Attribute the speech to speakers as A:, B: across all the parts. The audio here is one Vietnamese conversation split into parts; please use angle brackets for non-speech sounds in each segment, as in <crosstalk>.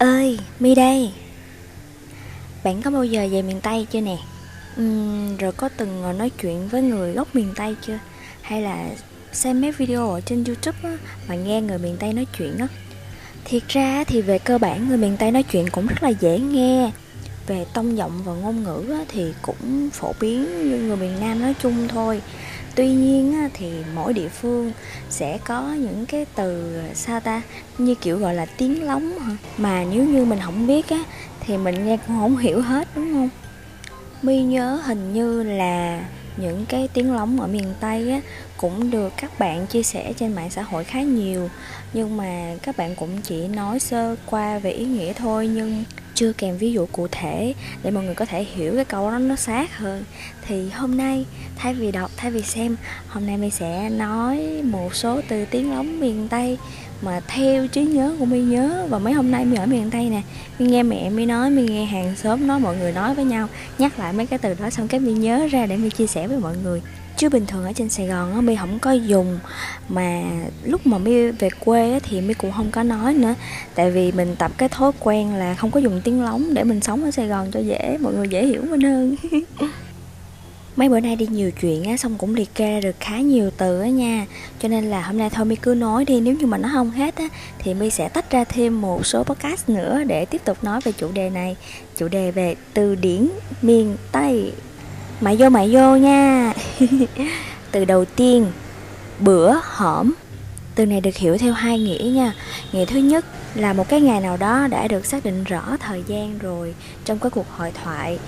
A: ơi, Mi đây Bạn có bao giờ về miền Tây chưa nè? Uhm, rồi có từng ngồi nói chuyện với người gốc miền Tây chưa? Hay là xem mấy video ở trên Youtube á, mà nghe người miền Tây nói chuyện á Thiệt ra thì về cơ bản người miền Tây nói chuyện cũng rất là dễ nghe Về tông giọng và ngôn ngữ á, thì cũng phổ biến như người miền Nam nói chung thôi tuy nhiên thì mỗi địa phương sẽ có những cái từ, sao ta, như kiểu gọi là tiếng lóng hả? Mà nếu như mình không biết á, thì mình nghe cũng không hiểu hết, đúng không? Mi nhớ hình như là những cái tiếng lóng ở miền tây á, cũng được các bạn chia sẻ trên mạng xã hội khá nhiều. Nhưng mà các bạn cũng chỉ nói sơ qua về ý nghĩa thôi, nhưng chưa kèm ví dụ cụ thể để mọi người có thể hiểu cái câu đó nó sát hơn. Thì hôm nay, thay vì đọc, thay vì xem, hôm nay mình sẽ nói một số từ tiếng lóng miền tây mà theo trí nhớ của mi nhớ và mấy hôm nay mi ở miền tây nè mi nghe mẹ mi nói mi nghe hàng xóm nói mọi người nói với nhau nhắc lại mấy cái từ đó xong cái mi nhớ ra để mi chia sẻ với mọi người. Chứ bình thường ở trên sài gòn á mi không có dùng mà lúc mà mi về quê á, thì mi cũng không có nói nữa. Tại vì mình tập cái thói quen là không có dùng tiếng lóng để mình sống ở sài gòn cho dễ mọi người dễ hiểu mình hơn. <laughs> mấy bữa nay đi nhiều chuyện á, xong cũng liệt kê được khá nhiều từ á nha. Cho nên là hôm nay thôi mi cứ nói đi, nếu như mà nó không hết á, thì mi sẽ tách ra thêm một số podcast nữa để tiếp tục nói về chủ đề này. Chủ đề về từ điển miền tây. Mày vô mày vô nha. <laughs> Từ đầu tiên, bữa hổm. Từ này được hiểu theo hai nghĩa nha. Nghĩa thứ nhất là một cái ngày nào đó đã được xác định rõ thời gian rồi trong cái cuộc hội thoại.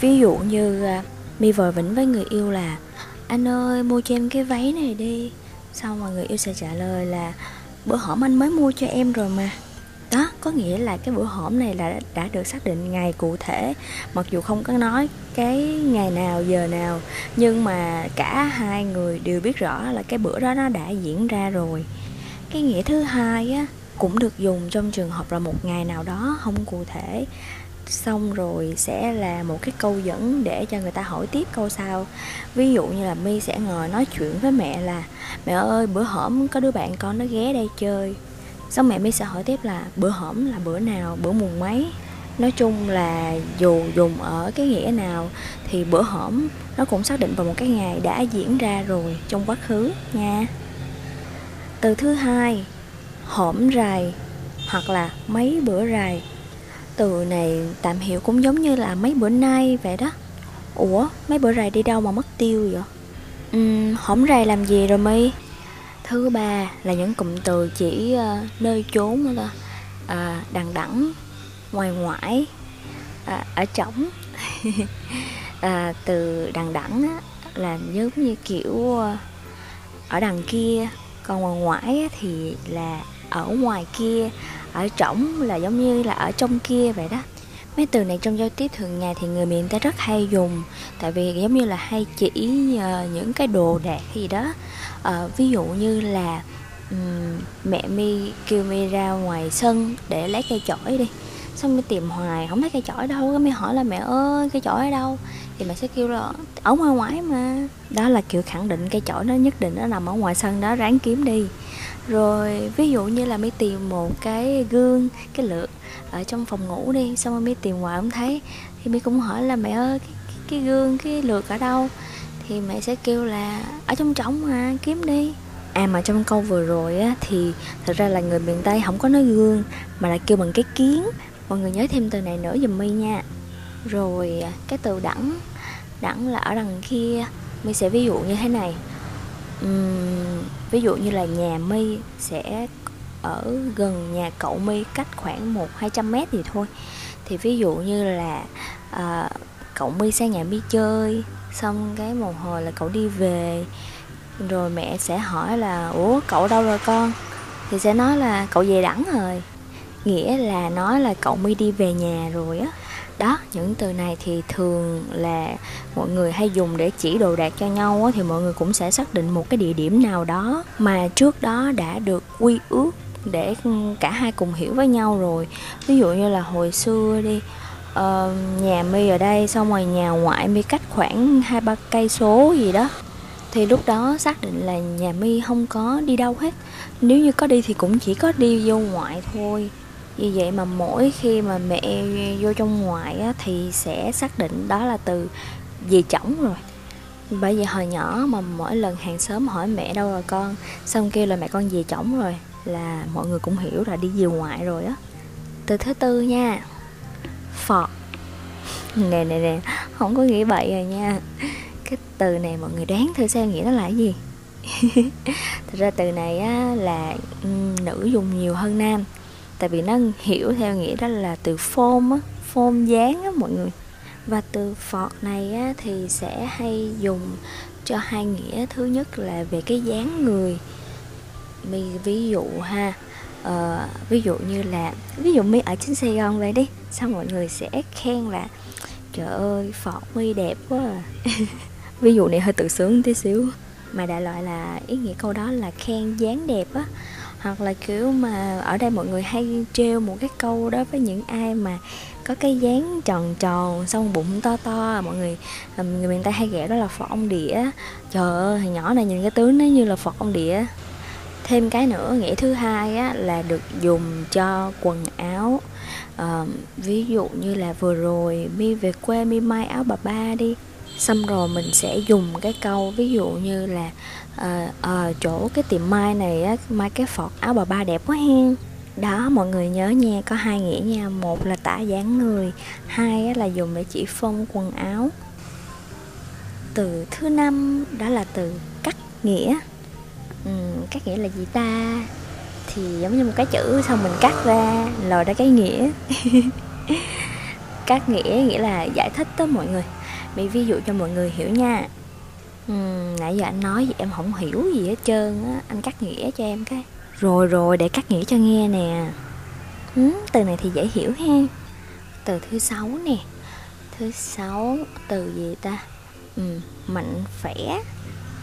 A: Ví dụ như à, à, mi vĩnh với người yêu là anh ơi mua cho em cái váy này đi. Xong mà người yêu sẽ trả lời là bữa hổm anh mới mua cho em rồi mà. Đó có nghĩa là cái bữa hổm này là đã được xác định ngày cụ thể. Mặc dù không có nói cái ngày nào giờ nào nhưng mà cả hai người đều biết rõ là cái bữa đó nó đã diễn ra rồi. Cái nghĩa thứ hai á cũng được dùng trong trường hợp là một ngày nào đó không cụ thể xong rồi sẽ là một cái câu dẫn để cho người ta hỏi tiếp câu sau. Ví dụ như là mi sẽ ngồi nói chuyện với mẹ là, mẹ ơi, bữa hổm có đứa bạn con nó ghé đây chơi. Xong mẹ mi sẽ hỏi tiếp là, bữa hổm là bữa nào, bữa mùng mấy? Nói chung là dù dùng ở cái nghĩa nào thì bữa hổm nó cũng xác định vào một cái ngày đã diễn ra rồi trong quá khứ nha. Từ thứ hai, hổm rày hoặc là mấy bữa rày từ này tạm hiểu cũng giống như là mấy bữa nay vậy đó. Ủa mấy bữa rày đi đâu mà mất tiêu vậy? Ừm, hổm rày làm gì rồi mi thứ ba là những cụm từ chỉ uh, nơi chốn đó. À, đằng đẳng ngoài ngoại à, ở trống. <laughs> à, từ đằng đẳng á, là giống như kiểu uh, ở đằng kia. Còn ngoài ngoại á, thì là ở ngoài kia ở trỏng là giống như là ở trong kia vậy đó. Mấy từ này trong giao tiếp thường ngày thì người miền tây rất hay dùng tại vì giống như là hay chỉ ờ, những cái đồ đạc gì đó. À, ví dụ như là um, mẹ mi kêu mi ra ngoài sân để lấy cây chổi đi. Xong mi tìm hoài không thấy cây chổi đâu cái mi hỏi là mẹ ơi cây chổi ở đâu? Thì mẹ sẽ kêu là ở ngoài ngoại mà. Đó là kiểu khẳng định cây chổi nó nhất định nó nằm ở ngoài sân đó ráng kiếm đi rồi ví dụ như là mới tìm một cái gương cái lược ở trong phòng ngủ đi xong rồi mới tìm ngoài không thấy thì mới cũng hỏi là mẹ ơi cái, cái, cái gương cái lược ở đâu? Thì mẹ sẽ kêu là ở trong trống mà kiếm đi. À mà trong câu vừa rồi á thì thật ra là người miền tây không có nói gương mà là kêu bằng cái kiến. Mọi người nhớ thêm từ này nữa giùm mi nha. Rồi à, cái từ đẳng đẳng là ở đằng kia. Mi sẽ ví dụ như thế này um, ví dụ như là nhà mi sẽ ở gần nhà cậu mi cách khoảng một hai trăm mét thì thôi. Thì ví dụ như là uh, cậu mi sang nhà mi chơi xong cái một hồi là cậu đi về rồi mẹ sẽ hỏi là ủa cậu đâu rồi con? Thì sẽ nói là cậu về đẳng rồi. Nghĩa là nói là cậu mi đi về nhà rồi á đó những từ này thì thường là mọi người hay dùng để chỉ đồ đạc cho nhau á, thì mọi người cũng sẽ xác định một cái địa điểm nào đó mà trước đó đã được quy ước để ừ, cả hai cùng hiểu với nhau rồi. Ví dụ như là hồi xưa đi uh, nhà mi ở đây xong rồi nhà ngoại mi cách khoảng hai ba cây số gì đó thì lúc đó xác định là nhà mi không có đi đâu hết. Nếu như có đi thì cũng chỉ có đi vô ngoại thôi vì vậy mà mỗi khi mà mẹ vô trong ngoại á, thì sẽ xác định đó là từ về chổng rồi. Bởi vì hồi nhỏ mà mỗi lần hàng xóm hỏi mẹ đâu rồi con xong kêu là mẹ con về chổng rồi là mọi người cũng hiểu là đi dì ngoại rồi á. Từ thứ tư nha phọt nè nè nè không có nghĩ bậy rồi nha. Cái từ này mọi người đoán thử xem nghĩa nó là cái gì. <laughs> Thật ra từ này á là um, nữ dùng nhiều hơn nam tại vì nó hiểu theo nghĩa đó là từ phôm á phôm dáng á mọi người. Và từ phọt này á, thì sẽ hay dùng cho hai nghĩa. Thứ nhất là về cái dáng người. Mi ví dụ ha uh, ví dụ như là ví dụ mi ở trên sài gòn vậy đi xong mọi người sẽ khen là trời ơi phọt mi đẹp quá à. <laughs> ví dụ này hơi tự sướng tí xíu mà đại loại là ý nghĩa câu đó là khen dáng đẹp á hoặc là kiểu mà ở đây mọi người hay trêu một cái câu đó với những ai mà có cái dáng tròn tròn xong bụng to to mọi người ờ, người miền tây hay ghẻ đó là phật ông đĩa. Trời ơi thằng nhỏ này nhìn cái tướng nó như là phật ông đĩa. Thêm cái nữa nghĩa thứ hai á, là được dùng cho quần áo. À, ví dụ như là vừa rồi mi về quê mi may áo bà ba đi xong rồi mình sẽ dùng cái câu ví dụ như là à, à, chỗ cái tiệm mai này á mai cái phọt áo bà ba đẹp quá hen. Đó mọi người nhớ nha có hai nghĩa nha. Một là tả dáng người hai là dùng để chỉ phong quần áo. Từ thứ năm đó là từ cắt nghĩa. Ừ, cắt nghĩa là gì ta? Thì giống như một cái chữ xong mình cắt ra lòi ra cái nghĩa. <laughs> Cắt nghĩa nghĩa là giải thích đó mọi người. Bị ví dụ cho mọi người hiểu nha ừ, nãy giờ anh nói gì em không hiểu gì hết trơn á anh cắt nghĩa cho em cái. Rồi rồi để cắt nghĩa cho nghe nè. Ừ, từ này thì dễ hiểu ha. Từ thứ sáu nè. Thứ sáu từ gì ta? Ừ, mạnh khỏe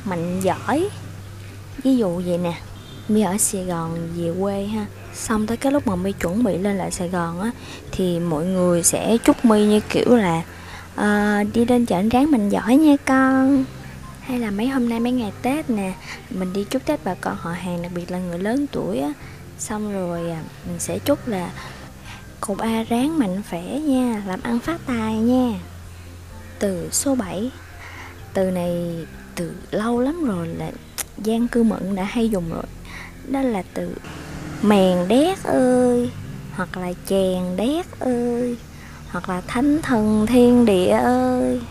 A: mạnh giỏi. Ví dụ vậy nè mi ở sài gòn về quê ha. Xong tới cái lúc mà mi chuẩn bị lên lại sài gòn á thì mọi người sẽ chúc mi như kiểu là uh, đi lên chợ ráng mình giỏi nha con hay là mấy hôm nay mấy ngày tết nè, mình đi chúc tết bà con họ hàng, đặc biệt là người lớn tuổi á. Xong rồi à, mình sẽ chúc là cô ba ráng mạnh khỏe nha, làm ăn phát tài nha. Từ số 7 từ này, từ lâu lắm rồi là Giang Cư Mận đã hay dùng rồi. Đó là từ mèn đét ơi, Hoặc là chèn đét ơi, Hoặc là thánh thần thiên địa ơi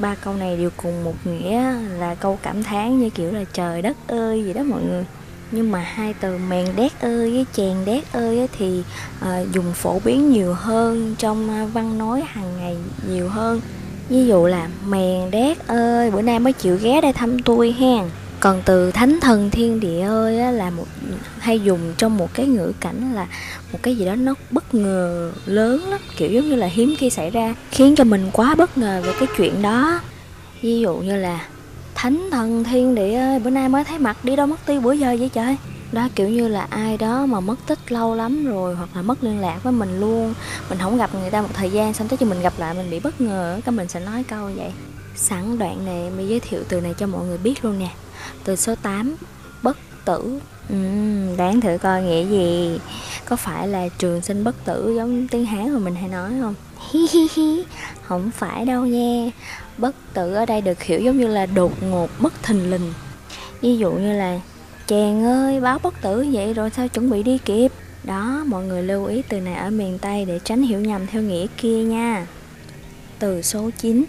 A: ba câu này đều cùng một nghĩa là câu cảm thán như kiểu là trời đất ơi gì đó mọi người. Nhưng mà hai từ mèn đét ơi với chèn đét ơi thì à, dùng phổ biến nhiều hơn trong văn nói hàng ngày nhiều hơn. Ví dụ là mèn đét ơi bữa nay mới chịu ghé đây thăm tôi hen còn từ thánh thần thiên địa ơi á, là một hay dùng trong một cái ngữ cảnh là một cái gì đó nó bất ngờ lớn lắm. Kiểu giống như là hiếm khi xảy ra khiến cho mình quá bất ngờ về cái chuyện đó. Ví dụ như là thánh thần thiên địa ơi bữa nay mới thấy mặt đi đâu mất tiêu bữa giờ vậy trời? Đó kiểu như là ai đó mà mất tích lâu lắm rồi hoặc là mất liên lạc với mình luôn mình không gặp người ta một thời gian xong tới khi mình gặp lại mình bị bất ngờ cái mình sẽ nói câu vậy. Sẵn đoạn này mình giới thiệu từ này cho mọi người biết luôn nè từ số 8 bất tử. Ừ, uhm, đoán thử coi nghĩa gì. Có phải là trường sinh bất tử giống tiếng hán mà mình hay nói không? Hi hi hi. Không phải đâu nha. Bất tử ở đây được hiểu giống như là đột ngột bất thình lình. Ví dụ như là chàng ơi báo bất tử vậy rồi sao chuẩn bị đi kịp? Đó mọi người lưu ý từ này ở miền tây để tránh hiểu nhầm theo nghĩa kia nha. Từ số 9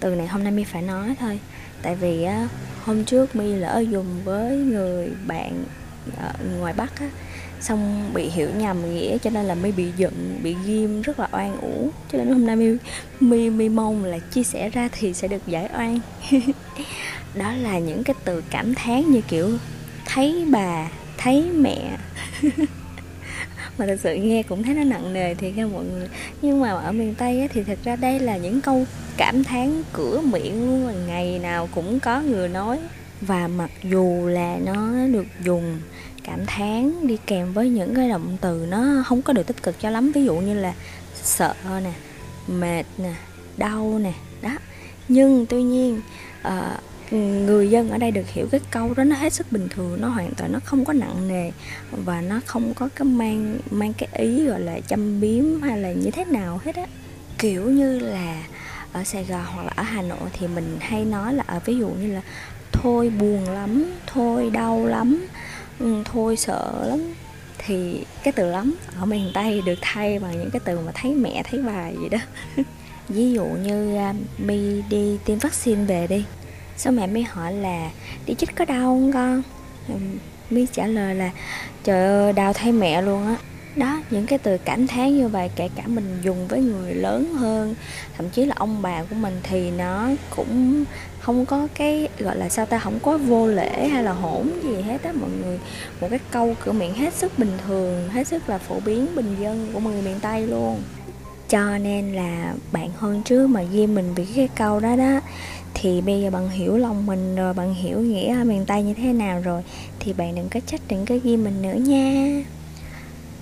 A: từ này hôm nay mi phải nói thôi. Tại vì á hôm trước mi lỡ dùng với người bạn ở ngoài bắc á xong bị hiểu nhầm nghĩa cho nên là mi bị giận bị ghim rất là oan uổng. Cho nên hôm nay mi mi mi mong là chia sẻ ra thì sẽ được giải oan. <laughs> Đó là những cái từ cảm thán như kiểu thấy bà thấy mẹ. <laughs> Mà thật sự nghe cũng thấy nó nặng nề thì các mọi người. Nhưng mà ở miền tây á, thì thật ra đây là những câu cảm thán cửa miệng luôn là ngày nào cũng có người nói. Và mặc dù là nó được dùng cảm thán đi kèm với những cái động từ nó không có được tích cực cho lắm. Ví dụ như là sợ nè mệt nè đau nè đó. Nhưng tuy nhiên uh, người dân ở đây được hiểu cái câu đó nó hết sức bình thường nó hoàn toàn nó không có nặng nề và nó không có cái mang mang cái ý gọi là châm biếm hay là như thế nào hết á. Kiểu như là ở Sài Gòn hoặc là ở Hà Nội thì mình hay nói là ở ví dụ như là, thôi buồn lắm, thôi đau lắm ừ, thôi sợ lắm. Thì cái từ lắm ở miền Tây được thay bằng những cái từ mà thấy mẹ, thấy bà gì đó. <laughs> Ví dụ như à, mi đi tiêm vaccine về đi. Sao mẹ mi hỏi là, đi chích có đau không con? Mi trả lời là, trời ơi, đau thay mẹ luôn á đó, những cái từ cảm thán như vậy, kể cả mình dùng với người lớn hơn, thậm chí là ông bà của mình thì nó cũng không có cái, gọi là sao ta, không có vô lễ hay là hỗn gì hết á. Mọi người, một cái câu cửa miệng hết sức bình thường, hết sức là phổ biến bình dân của người miền tây luôn. Cho nên là bạn hơn trước mà ghi mình bị cái câu đó đó, thì bây giờ bạn hiểu lòng mình rồi, bạn hiểu nghĩa miền tây như thế nào rồi, thì bạn đừng có trách, đừng có ghi mình nữa nha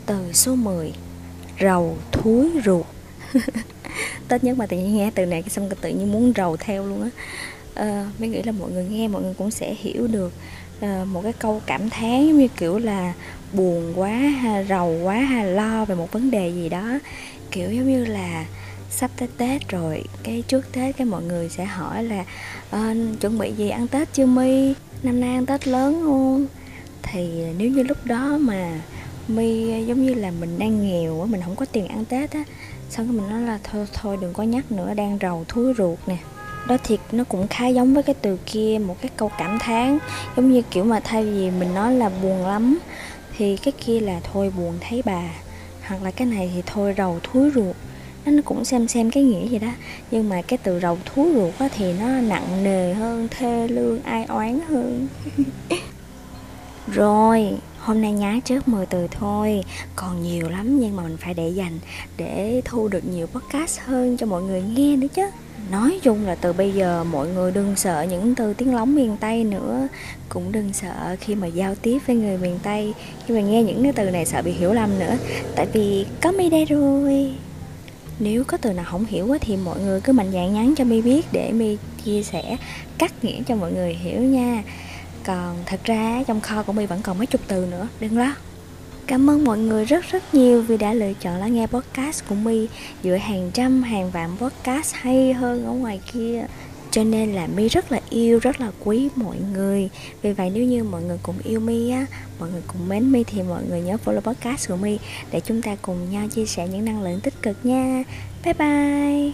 A: từ số 10 Rầu thúi ruột. <laughs> Tết nhất mà tự nhiên nghe từ này xong tự nhiên muốn rầu theo luôn á. À, Mới nghĩ là mọi người nghe mọi người cũng sẽ hiểu được à, Một cái câu cảm thán giống như kiểu là buồn quá ha, rầu quá ha, lo về một vấn đề gì đó. Kiểu giống như là sắp tới Tết rồi cái trước Tết cái mọi người sẽ hỏi là à, chuẩn bị gì ăn Tết chưa My? Năm nay ăn Tết lớn không? Thì nếu như lúc đó mà mi, giống như là mình đang nghèo á, mình không có tiền ăn tết á. Xong cái mình nói là thôi thôi đừng có nhắc nữa, đang rầu thúi ruột nè. Đó thiệt, nó cũng khá giống với cái từ kia, một cái câu cảm thán. Giống như kiểu mà thay vì mình nói là buồn lắm, thì cái kia là thôi buồn thấy bà. Hoặc là cái này thì thôi rầu thúi ruột. Nó cũng xem xem cái nghĩa gì đó. Nhưng mà cái từ rầu thúi ruột á thì nó nặng nề hơn, thê lương, ai oán hơn. <laughs> Rồi hôm nay nhá, trước 10 từ thôi. Còn nhiều lắm nhưng mà mình phải để dành để thu được nhiều podcast hơn cho mọi người nghe nữa chứ. Nói chung là từ bây giờ mọi người đừng sợ những từ tiếng lóng miền tây nữa. Cũng đừng sợ khi mà giao tiếp với người miền tây. Khi mà nghe những cái từ này sợ bị hiểu lầm nữa. Tại vì có mi đây rồi. Nếu có từ nào không hiểu thì mọi người cứ mạnh dạn nhắn cho mi biết để mi chia sẻ cắt nghĩa cho mọi người hiểu nha còn thật ra trong kho của mi vẫn còn mấy chục từ nữa đừng lo Cảm ơn mọi người rất rất nhiều vì đã lựa chọn lắng nghe podcast của My giữa hàng trăm hàng vạn podcast hay hơn ở ngoài kia. Cho nên là My rất là yêu, rất là quý mọi người. Vì vậy nếu như mọi người cùng yêu My á, mọi người cùng mến My thì mọi người nhớ follow podcast của My để chúng ta cùng nhau chia sẻ những năng lượng tích cực nha. Bye bye.